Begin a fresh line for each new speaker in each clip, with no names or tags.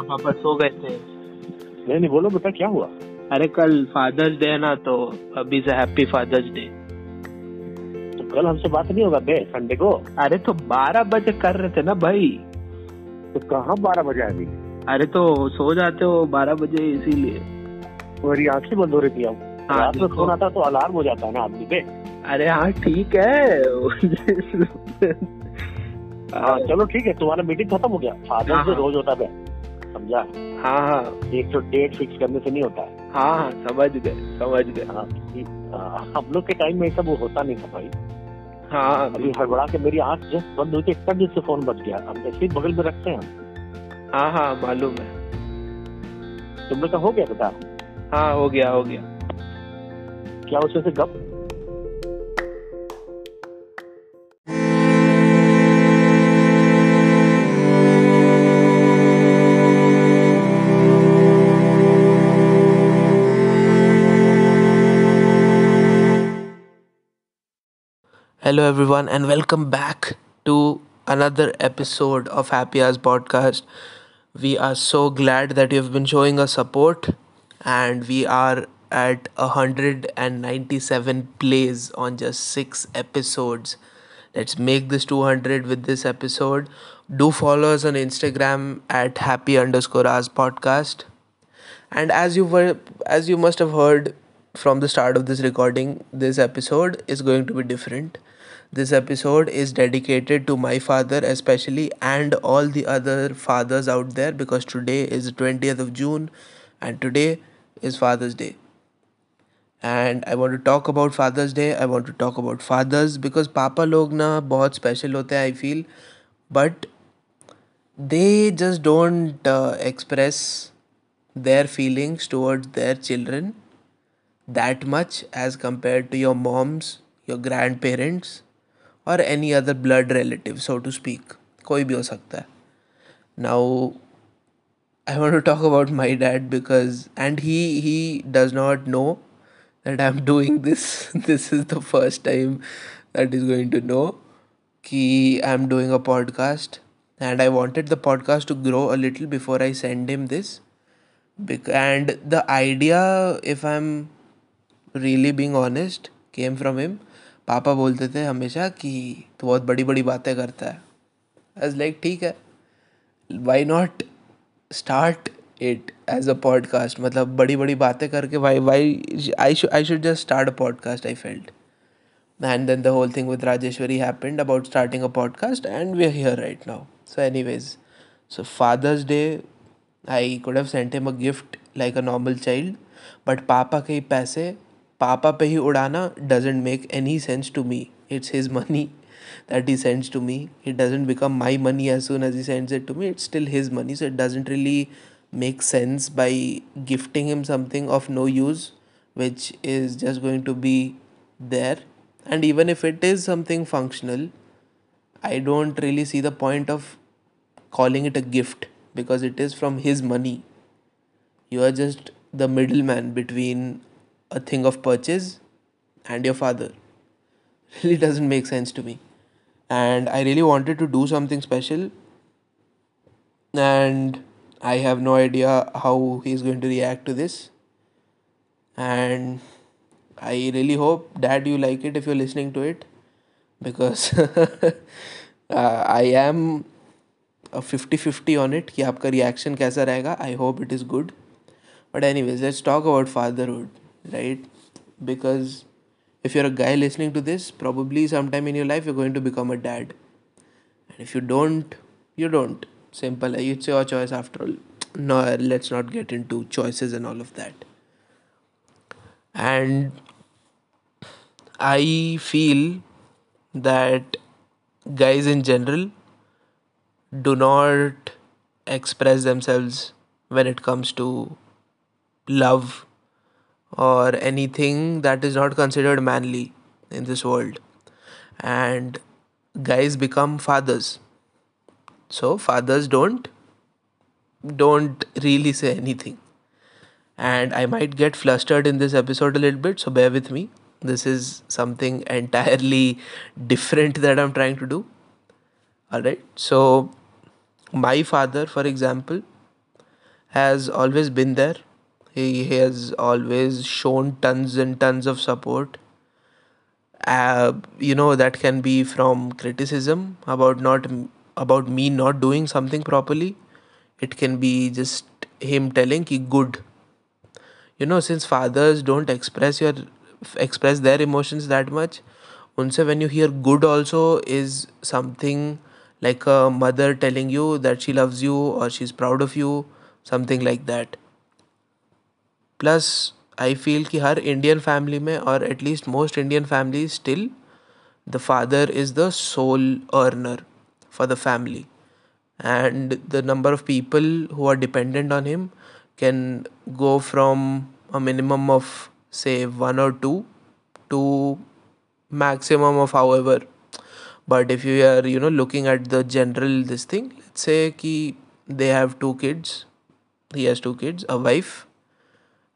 मम्मा पापा सो गए थे।
नहीं नहीं बोलो बेटा क्या हुआ?
अरे कल फादर्स डे है ना तो अभी से हैप्पी फादर्स डे
तो कल हमसे बात नहीं होगा बे संडे को?
अरे तो बारह बजे कर रहे थे ना भाई।
तो कहाँ बारह बजे अभी
अरे तो सो जाते हो बारह बजे इसीलिए।
मेरी आँखें बंद हो रही थी अब।
हाँ,
रात में फ़ोन आता तो अलार्म हो जाता है ना आदमी पे।
अरे हाँ ठीक है।
हाँ चलो ठीक है तुम्हारा मीटिंग खत्म हो गया। फादर
हाँ,
से
हाँ।
रोज होता है। समझा?
हाँ हाँ।
एक तो डेट फिक्स करने से नहीं होता है।
हाँ हाँ समझ गए समझ गए।
हाँ, हाँ, हम लोग के टाइम में ऐसा वो होता नहीं था भाई।
हाँ
अभी हड़बड़ा के मेरी आँख जस्ट बंद हुई थी इतना दिन से फ़ोन बच गया। हम ऐसे ही बगल में रखते हैं
हाँ हाँ मालूम है।
तुम लोग का हो गया बेटा?
हाँ हो गया हो गया।
क्या उसमें से गप?
Hello, everyone, and welcome back to another episode of Happy Hours podcast. We are so glad that you have been showing us support, and we are at 197 plays on just six episodes. Let's make this 200 with this episode. Do follow us on Instagram at happy underscore hours podcast. And as you were, as you must have heard from the start of this recording, this episode is going to be different. This episode is dedicated to my father, especially, and all the other fathers out there because today is the 20th of June and today is Father's Day. And I want to talk about Father's Day. I want to talk about fathers because पापा लोग ना बहुत special होते हैं I feel but they just don't uh, express their feelings towards their children that much as compared to your moms, your grandparents, or any other blood relative, so to speak. कोई भी हो सकता है. Now, I want to talk about my dad because, and he he does not know that I'm doing this. This is the first time that he's going to know कि I'm doing a podcast and I wanted the podcast to grow a little before I send him this. Bec- and the idea, if I'm really being honest, came from him. पापा बोलते थे हमेशा कि तो बहुत बड़ी बड़ी बातें करता है। एज लाइक ठीक है। Why not start it as a podcast मतलब बड़ी बड़ी बातें करके why why I I should just start a podcast I felt and then the whole thing with Rajeshwari happened about starting a podcast and we are here right now so anyways so father's day I could have sent him a gift like a normal child but पापा के पैसे Papa pe hi udana doesn't make any sense to me. It's his money that he sends to me. It doesn't become my money as soon as he sends it to me. It's still his money, so it doesn't really make sense by gifting him something of no use, which is just going to be there. And even if it is something functional, I don't really see the point of calling it a gift because it is from his money. You are just the middleman between a thing of purchase and your father really doesn't make sense to me and i really wanted to do something special and i have no idea how he's going to react to this and I really hope, Dad, you like it if you're listening to it because uh, I am a 50 50 on it कि आपका reaction कैसा रहेगा I hope it is good. But, anyways, let's talk about fatherhood, right? Because if you're a guy listening to this, probably sometime in your life you're going to become a dad. And if you don't, you don't. Simple. It's your choice after all. No, let's not get into choices and all of that. And I feel that guys in general do not express themselves when it comes to love or anything that is not considered manly in this world. And guys become fathers. So fathers don't don't really say anything. And I might get flustered in this episode a little bit, so bear with me this is something entirely different that i'm trying to do all right so my father for example has always been there. He, he has always shown tons and tons of support. Uh, you know that can be from criticism about not about me not doing something properly. It can be just him telling ki good. You know, since fathers don't express your express their emotions that much, unse when you hear good also is something like a mother telling you that she loves you or she's proud of you, something like that. Plus I feel कि हर Indian family में और at least most Indian family still the father is the sole earner for the family and the number of people who are dependent on him can go from a minimum of say one or two to maximum of however but if you are you know looking at the general this thing let's say ki they have two kids he has two kids a wife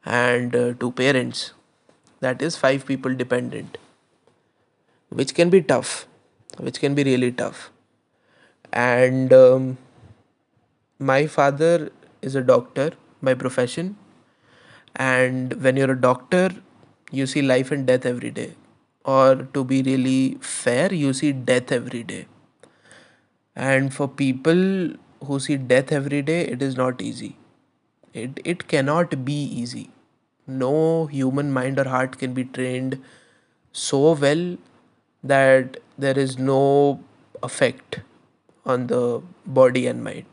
and uh, two parents. That is five people dependent which can be tough which can be really tough. And um, my father is a doctor by profession. And when you're a doctor you see life and death every day. Or to be really fair you see death every day. And for people who see death every day it is not easy. It, it cannot be easy no human mind or heart can be trained so well that there is no effect on the body and mind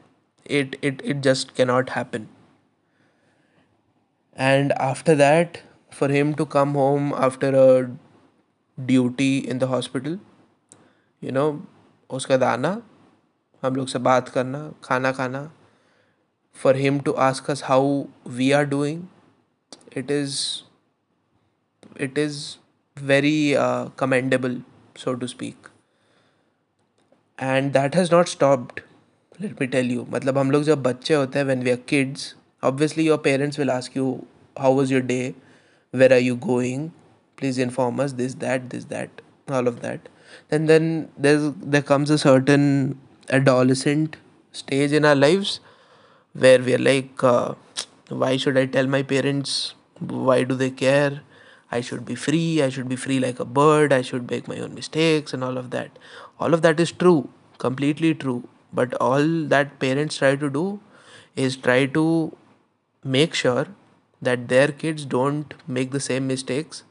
it it, it just cannot happen and after that for him to come home after a duty in the hospital you know उसका दाना हम लोग से बात करना खाना खाना for him to ask us how we are doing it is it is very uh, commendable so to speak and that has not stopped let me tell you मतलब हम लोग जब बच्चे होते हैं when we are kids obviously your parents will ask you how was your day where are you going please inform us this that this that all of that and then there's there comes a certain adolescent stage in our lives where we are like uh, why should i tell my parents why do they care i should be free i should be free like a bird i should make my own mistakes and all of that all of that is true completely true but all that parents try to do is try to make sure that their kids don't make the same mistakes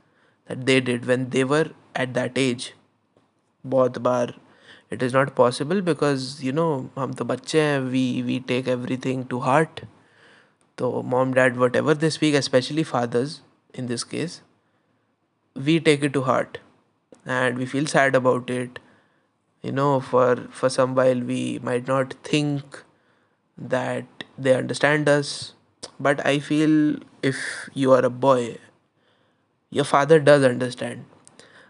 that they did when they were at that age बहुत बार it is not possible because you know हम तो बच्चे हैं we we take everything to heart so, mom, dad, whatever they speak, especially fathers in this case, we take it to heart and we feel sad about it. You know, for, for some while, we might not think that they understand us. But I feel if you are a boy, your father does understand.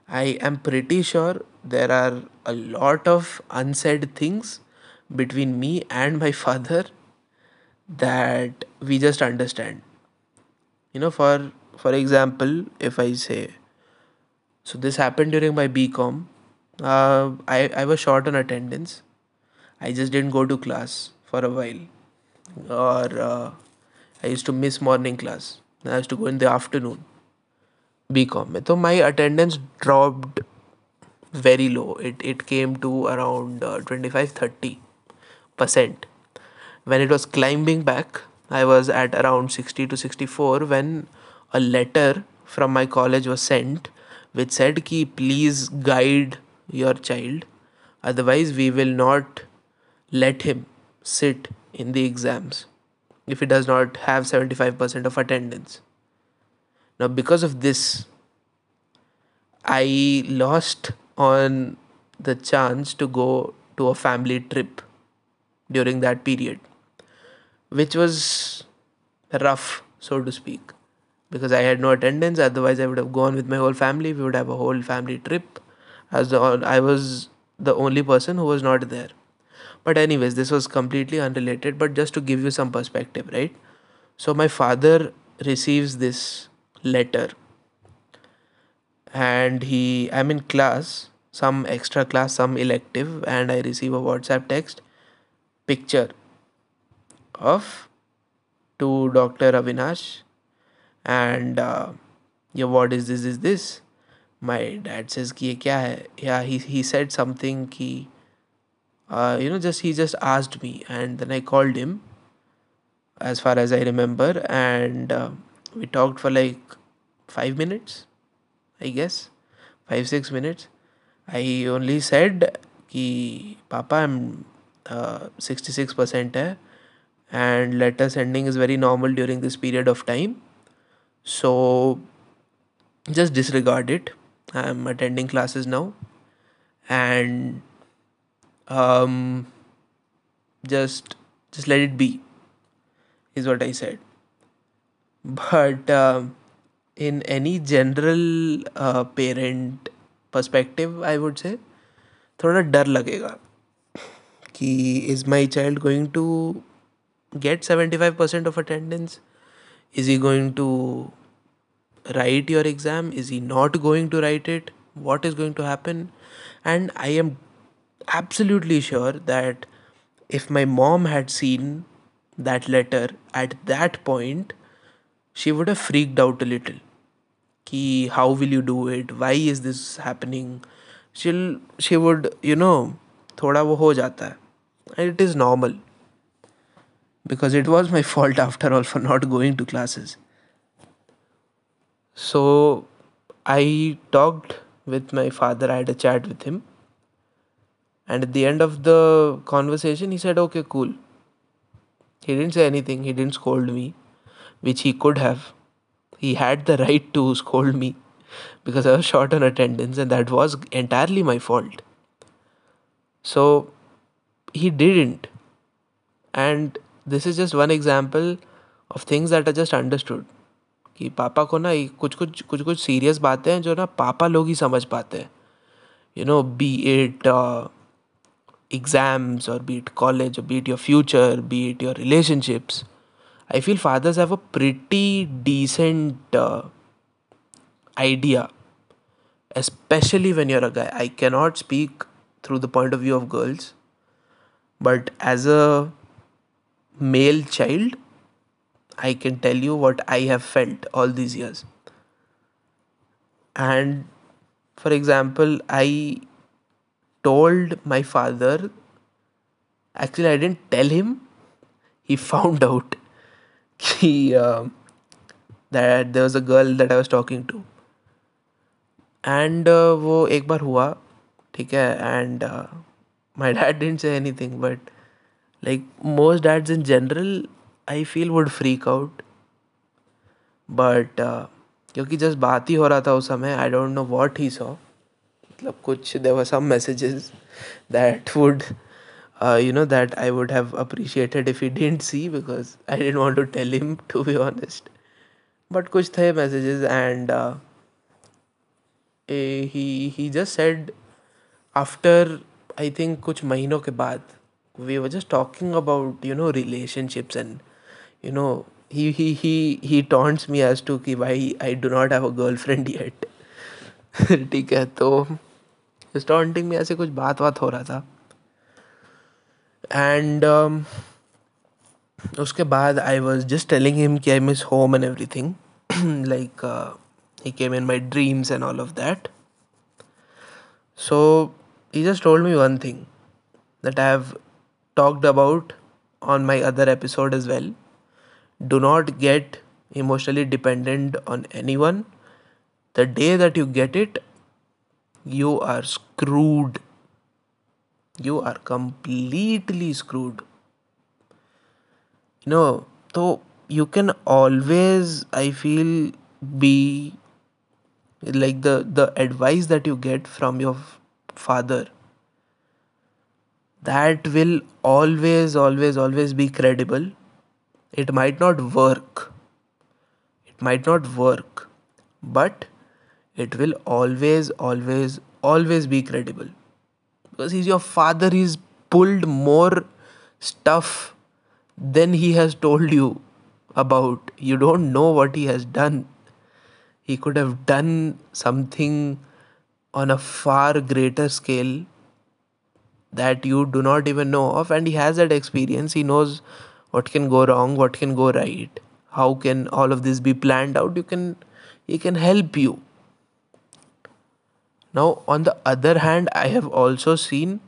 I am pretty sure there are a lot of unsaid things between me and my father that we just understand. You know for for example if i say so this happened during my bcom uh, i i was short on attendance. I just didn't go to class for a while. Or uh, i used to miss morning class. I used to go in the afternoon bcom so my attendance dropped very low. It it came to around uh, 25 30 percent when it was climbing back i was at around 60 to 64 when a letter from my college was sent which said ki please guide your child. Otherwise we will not let him sit in the exams if he does not have 75% of attendance. Now because of this i lost on the chance to go to a family trip during that period which was rough, so to speak, because I had no attendance. Otherwise, I would have gone with my whole family. We would have a whole family trip. As the I was the only person who was not there. But anyways, this was completely unrelated. But just to give you some perspective, right? So my father receives this letter, and he I'm in class, some extra class, some elective, and I receive a WhatsApp text picture of to Dr. Avinash and uh, yeah, what is this? Is this? My dad says, कि ये क्या है? Yeah, he he said something कि uh, you know just he just asked me and then I called him as far as I remember and uh, we talked for like five minutes, I guess, five six minutes. I only said कि पापा I'm uh, 66% है and letter sending is very normal during this period of time so just disregard it i'm attending classes now and um just just let it be is what i said but um, in any general uh, parent perspective i would say थोड़ा डर लगेगा कि is my child going to get 75% of attendance? Is he going to write your exam? Is he not going to write it? What is going to happen? And i am absolutely sure that if my mom had seen that letter at that point she would have freaked out a little. Ki how will you do it? Why is this happening? She'll she would you know ho jata hai. And it is normal because it was my fault after all for not going to classes. So i talked with my father. I had a chat with him. And at the end of the conversation he said okay cool. He didn't say anything. He didn't scold me which he could have. He had the right to scold me because i was short on attendance and that was entirely my fault. So he didn't. And this is just one example of things that are just understood कि पापा को ना ये कुछ कुछ कुछ कुछ serious बातें हैं जो ना पापा लोग ही समझ पाते हैं you know be it exams or be it college or be it your future be it your relationships i feel fathers have a pretty decent uh, idea especially when you're a guy i cannot speak through the point of view of girls but as a male child i can tell you what i have felt all these years and for example i told my father actually i didn't tell him he found out he, uh, that there was a girl that i was talking to and uh, वो एक बार हुआ ठीक है and uh, my dad didn't say anything but like most dads in general i feel would freak out but uh, क्योंकि just बात ही हो रहा था उस समय I don't know what he saw मतलब कुछ there were some messages that would you know that I would have appreciated if he didn't see because I didn't want to tell him to be honest. But कुछ थे messages and uh, eh, he he just said after I think कुछ महीनों के बाद we were just talking about you know relationships and you know he he he he taunts me as to कि why I do not have a girlfriend yet ठीक है तो इस taunting में ऐसे कुछ बात बात हो रहा था एंड um, उसके बाद I was just telling him कि I miss home and everything like he came in my dreams and all of that so he just told me one thing that i have talked about on my other episode as well. Do not get emotionally dependent on anyone. The day that you get it you are screwed. You are completely screwed. You know so you can always i feel be like the the advice that you get from your father that will always always always be credible. It might not work. It might not work but it will always always always be credible. Because he's your father he's pulled more stuff than he has told you about. You don't know what he has done. He could have done something on a far greater scale that you do not even know of and he has that experience. He knows what can go wrong what can go right how can all of this be planned out. You can he can help you. Now on the other hand i have also seen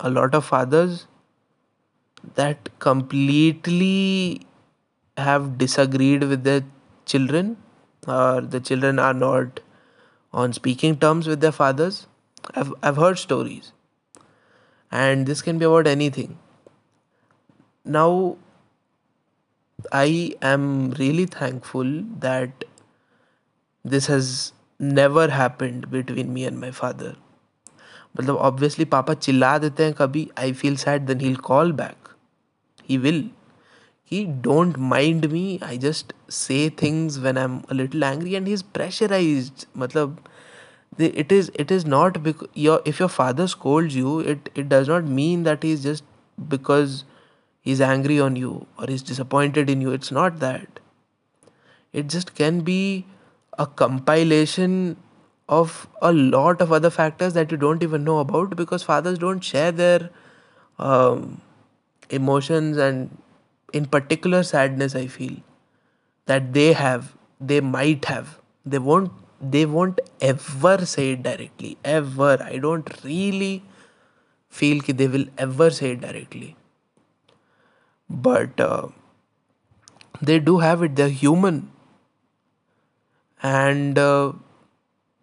a lot of fathers that completely have disagreed with their children or the children are not on speaking terms with their fathers. I've, I've heard stories and this can be about anything now i am really thankful that this has never happened between me and my father मतलब obviously पापा चिल्ला देते हैं कभी I feel sad then he call back he will he don't mind me i just say things when i'm a little angry and he's pressurized matlab it is it is not because your if your father scolds you it it does not mean that he's just because he's angry on you or he's disappointed in you. It's not that. It just can be a compilation of a lot of other factors that you don't even know about because fathers don't share their um, emotions and in particular sadness i feel that they have they might have. They won't they won't ever say it directly ever. I don't really feel that they will ever say it directly. But uh, they do have it. They're human. And uh,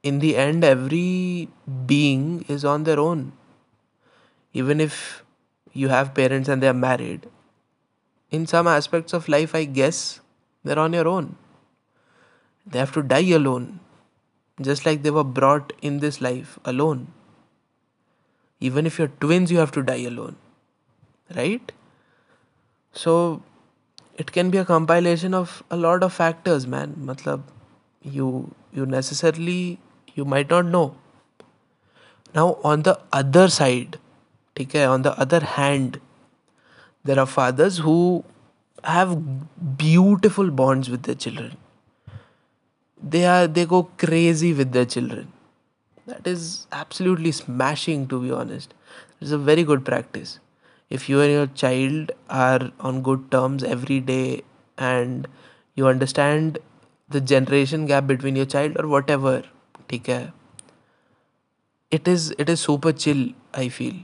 in the end every being is on their own. Even if you have parents and they are married in some aspects of life, I guess they're on your own. They have to die alone, just like they were brought in this life alone. Even if you're twins, you have to die alone, right? So it can be a compilation of a lot of factors, man. Matlab, you you necessarily you might not know. Now on the other side, okay, on the other hand, there are fathers who have beautiful bonds with their children They are they go crazy with their children. That is absolutely smashing to be honest. It's a very good practice. If you and your child are on good terms every day and you understand the generation gap between your child or whatever, okay, it is it is super chill, I feel.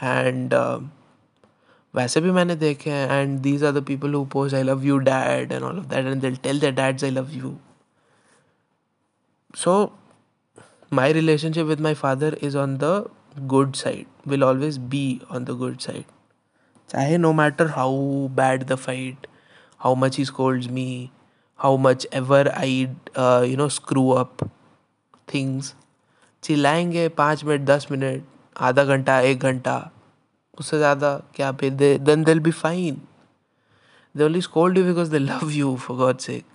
And um, वैसे भी मैंने देखे हैं and these are the people who post I love you dad and all of that and they'll tell their dads I love you so my relationship with my father is on the good side will always be on the good side चाहे no matter how bad the fight how much he scolds me how much ever I uh, you know screw up things चिल्लाएँगे पाँच minute दस minute आधा घंटा एक घंटा उससे ज़्यादा क्या फिर they then they'll be fine they only scold you because they love you for god's sake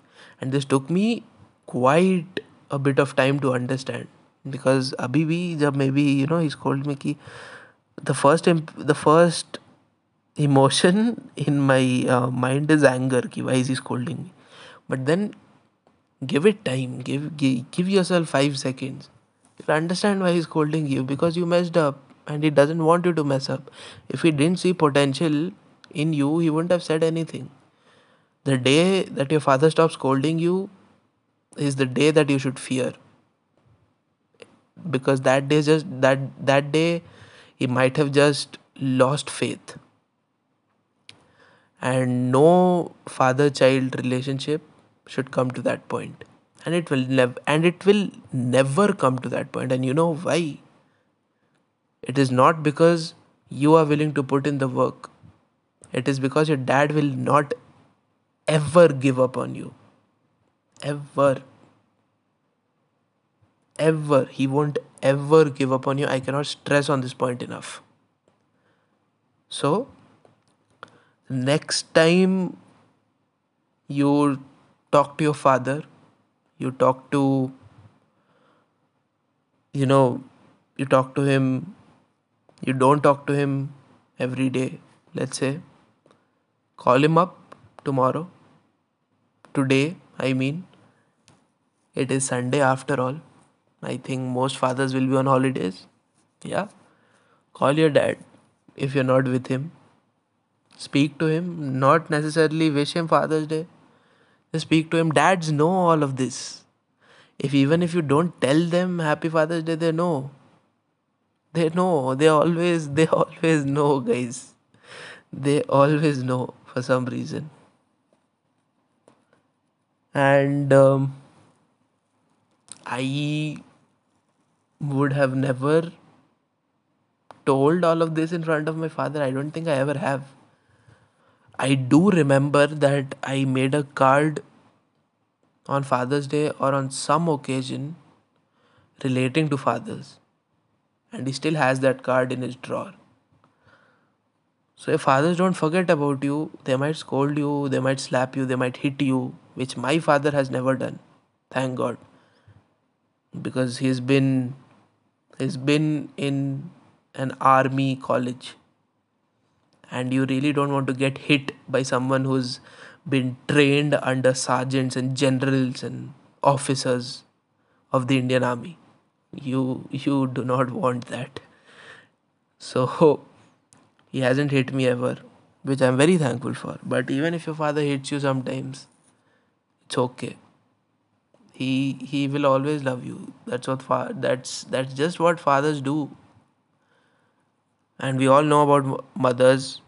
and this took me quite a bit of time to understand because abhi bhi jab maybe you know he scolded me the first the first emotion in my uh, mind is anger why is he scolding me but then give it time give give, give yourself 5 seconds understand why he's scolding you because you messed up and he doesn't want you to mess up. If he didn't see potential in you, he wouldn't have said anything. The day that your father stops scolding you is the day that you should fear. Because that day just that that day he might have just lost faith. And no father child relationship should come to that. And it will never and it will never come to that point. And you know why? It is not because you are willing to put in the work. It is because your dad will not ever give up on you. Ever. Ever. He won't ever give up on you. I cannot stress on this point enough. So, next time you talk to your father, you talk to, you know, you talk to him you don't talk to him every day, let's say, call him up tomorrow. Today, I mean, it is Sunday after all. I think most fathers will be on holidays. Yeah. Call your dad if you're not with him. speak to him, not necessarily wish him Father's Day. Just speak to him. Dads know all of this. If even if you don't tell them Happy Father's Day, they know. They know. They always they always know, guys. They always know for some reason. And um, I would have never told all of this in front of my father. I don't think I ever have. I do remember that I made a card on Father's Day or on some occasion relating to fathers. And he still has that card in his drawer. So if fathers don't forget about you, they might scold you, they might slap you, they might hit you, which my father has never done. Thank God. Because he's been he's been in an army college. And you really don't want to get hit by someone who's been trained under sergeants and generals and officers of the Indian army. You you do not want that. So he hasn't hit me ever which i'm very thankful for. But even if your father hits you sometimes it's okay he he will always love you. That's what fa- that's that's just what fathers do. And we all know about mothers.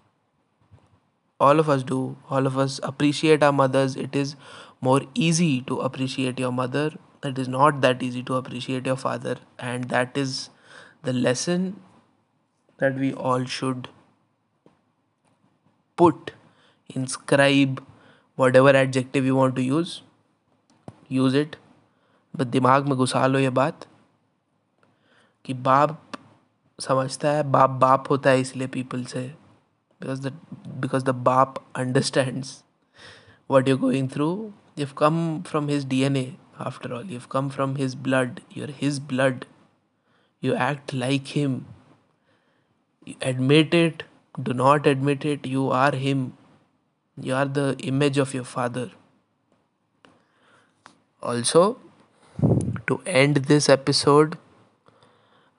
All of us do. All of us appreciate our mothers. It is more easy to appreciate your mother. It is not that easy to appreciate your father. And that is the lesson that we all should put inscribe whatever adjective you want to use. Use it बस दिमाग में घुसा लो ये बात कि बाप समझता है, बाप बाप होता है इसलिए पीपल से। बिकॉज़ द बिकॉज़ द बाप understands what you going through you have come from his D N A after all you have come from his blood you're his blood you act like him you admit it do not admit it you are him you are the image of your father also to end this episode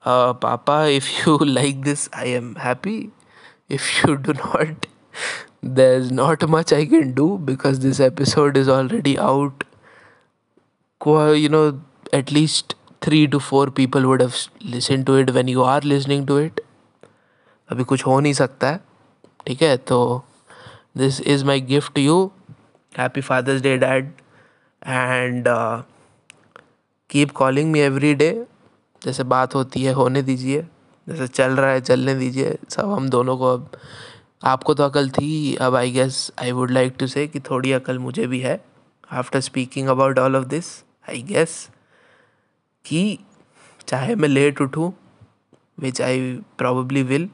uh, papa if you like this i am happy if you do not there's not much i can do because this episode is already out you know at least 3 to 4 people would have listened to it when you are listening to it अभी कुछ हो नहीं सकता है ठीक है तो this is my gift to you happy father's day dad and keep calling me every day जैसे बात होती है, होने दीजिए। जैसे चल रहा है, चलने दीजिए। सब हम दोनों को अब, आपको तो अकल थी अब I guess I would like to say कि थोड़ी अकल मुझे भी है। After speaking about all of this I guess कि चाहे मैं लेट उठूँ विच आई प्रॉबली विल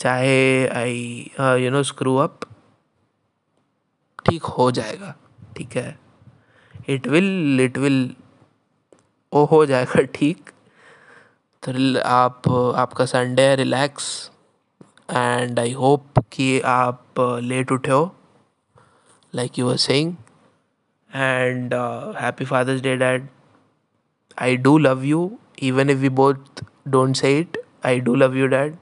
चाहे I you know screw up ठीक हो जाएगा। ठीक है? इट विल इट विल वो हो जाएगा ठीक। तो आप, आपका संडे है रिलैक्स एंड आई होप कि आप लेट उठे हो like you are saying and happy father's day dad I do love you even if we both don't say it I do love you dad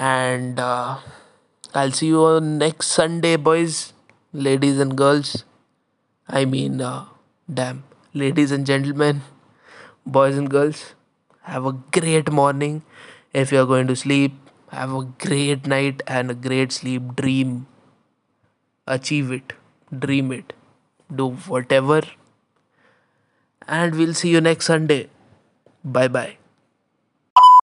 and I see you next Sunday boys ladies and girls I mean damn ladies and gentlemen boys and girls have a great morning if you're going to sleep. Have a great night and a great sleep. Dream. Achieve it. Dream it. Do whatever. And we'll see you next Sunday. Bye bye.